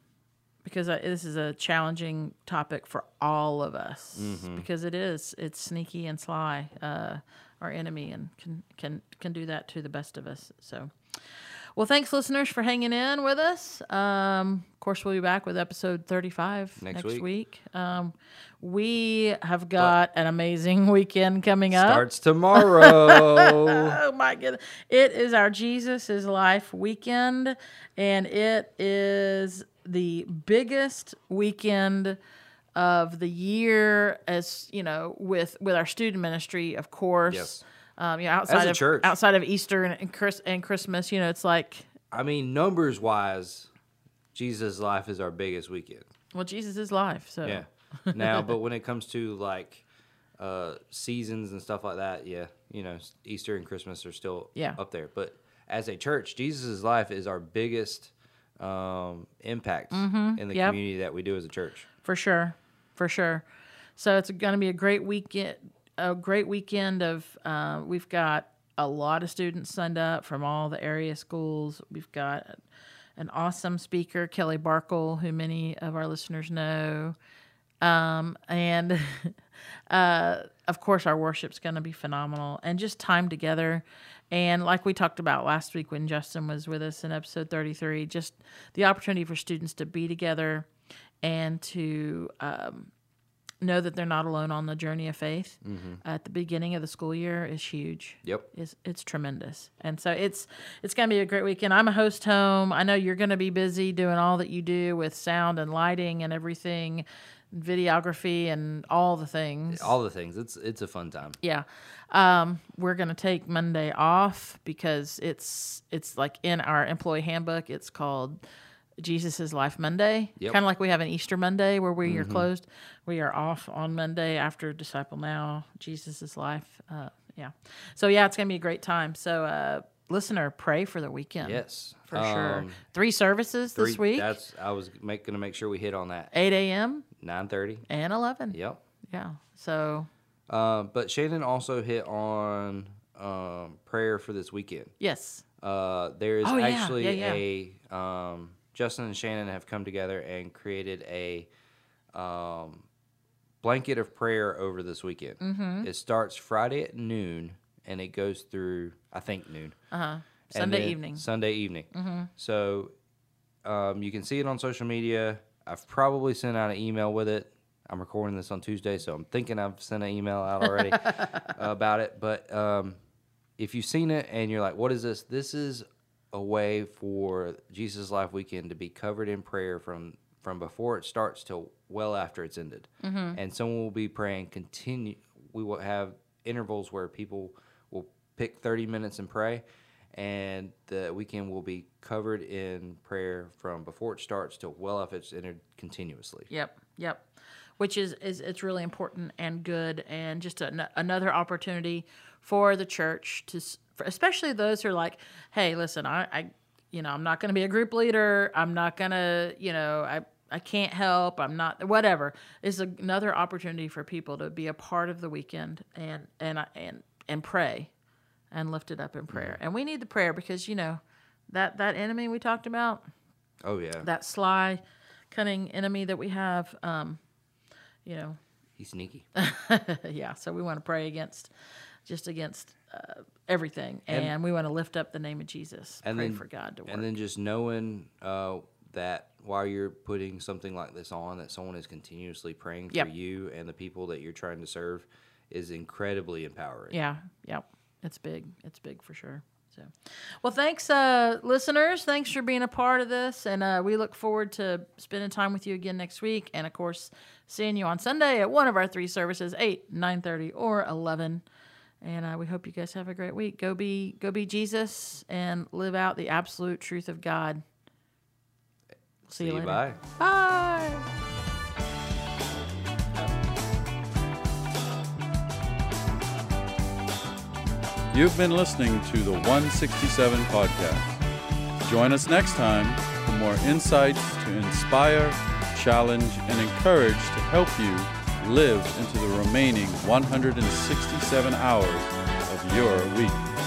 because I, this is a challenging topic for all of us because it is it's sneaky and sly, uh, our enemy, and can can can do that to the best of us. So. Well, thanks, listeners, for hanging in with us. Um, of course, we'll be back with episode 35 Next next, week. week. Um, we have got an amazing weekend coming up. Starts tomorrow. Oh my goodness. It is our Jesus is Life weekend, and it is the biggest weekend of the year as you know with with our student ministry of course Yes. Um you know outside a of church. outside of easter and, and, Chris, and christmas you know it's like I mean, numbers wise, Jesus' life is our biggest weekend. well jesus is life so Yeah. Now, but when it comes to like uh, seasons and stuff like that, yeah, you know, Easter and Christmas are still Yeah. up there. But as a church, Jesus' life is our biggest um, impact in the Mm-hmm. Yep. community that we do as a church. for sure for sure so it's going to be a great weekend a great weekend of uh, we've got a lot of students signed up from all the area schools. We've got an awesome speaker kelly barkle who many of our listeners know. Um, and uh, of course our worship's going to be phenomenal and just time together. And like we talked about last week when justin was with us in episode 33 just the opportunity for students to be together and to um, know that they're not alone on the journey of faith. At the beginning of the school year is huge. Yep. it's, it's tremendous. And so it's it's going to be a great weekend. I'm a host home. I know you're going to be busy doing all that you do with sound and lighting and everything videography and all the things. All the things. It's it's a fun time. yeah. Um, we're going to take monday off because it's it's like in our employee handbook. It's called jesus is life monday. Yep. kind of like we have an easter monday where we are closed. We are off on monday after disciple now jesus is life uh, yeah. So yeah it's going to be a great time. So uh, listener pray for the weekend. Yes. for sure. Um, three services three- this week. That's I was gonna make sure we hit on that. 8 a.m Nine thirty. and 11 Yep. yeah. So Um, but Shannon also hit on um, prayer for this weekend. yes. Uh, there is Oh, yeah, actually yeah, a um, Justin and Shannon have come together and created a um, blanket of prayer over this weekend. Mm-hmm. It starts Friday at noon and it goes through I think noon. uh-huh sunday evening Sunday evening. So um, you can see it on social media. I've probably sent out an email with it. I'm recording this on Tuesday, so I'm thinking I've sent an email out already about it. But um, if you've seen it and you're like, what is this? This is a way for Jesus Life Weekend to be covered in prayer from from before it starts till well after it's ended. Mm-hmm. And someone will be praying continue. We will have intervals where people will pick 30 minutes and pray, and the weekend will be covered in prayer from before it starts till well after it's entered continuously. Yep, yep. Which is is it's really important and good, and just an, another opportunity for the church to, especially those who are like, hey, listen, I, I you know, I'm not going to be a group leader. I'm not going to, you know, I. I can't help. I'm not whatever. It's another opportunity for people to be a part of the weekend and and and and pray, and lift it up in prayer. And we need the prayer because you know that that enemy we talked about, Oh yeah, that sly, cunning enemy that we have. Um, you know, he's sneaky. yeah. So we want to pray against, just against uh, everything, and, And- we want to lift up the name of Jesus. and pray then for God to work. and then just knowing uh, that while you're putting something like this on, that someone is continuously praying for you and the people that you're trying to serve is incredibly empowering. yeah, yep. It's big. It's big for sure. So, well, thanks, uh, listeners. Thanks for being a part of this, and uh, we look forward to spending time with you again next week, and of course, seeing you on Sunday at one of our three services, eight, nine thirty, or eleven. And uh, we hope you guys have a great week. Go be, go be Jesus, and live out the absolute truth of God. See, you later. Bye. Bye. You've been listening to the 167 podcast. Join us next time for more insights to inspire, challenge, and encourage to help you live into the remaining 167 hours of your week.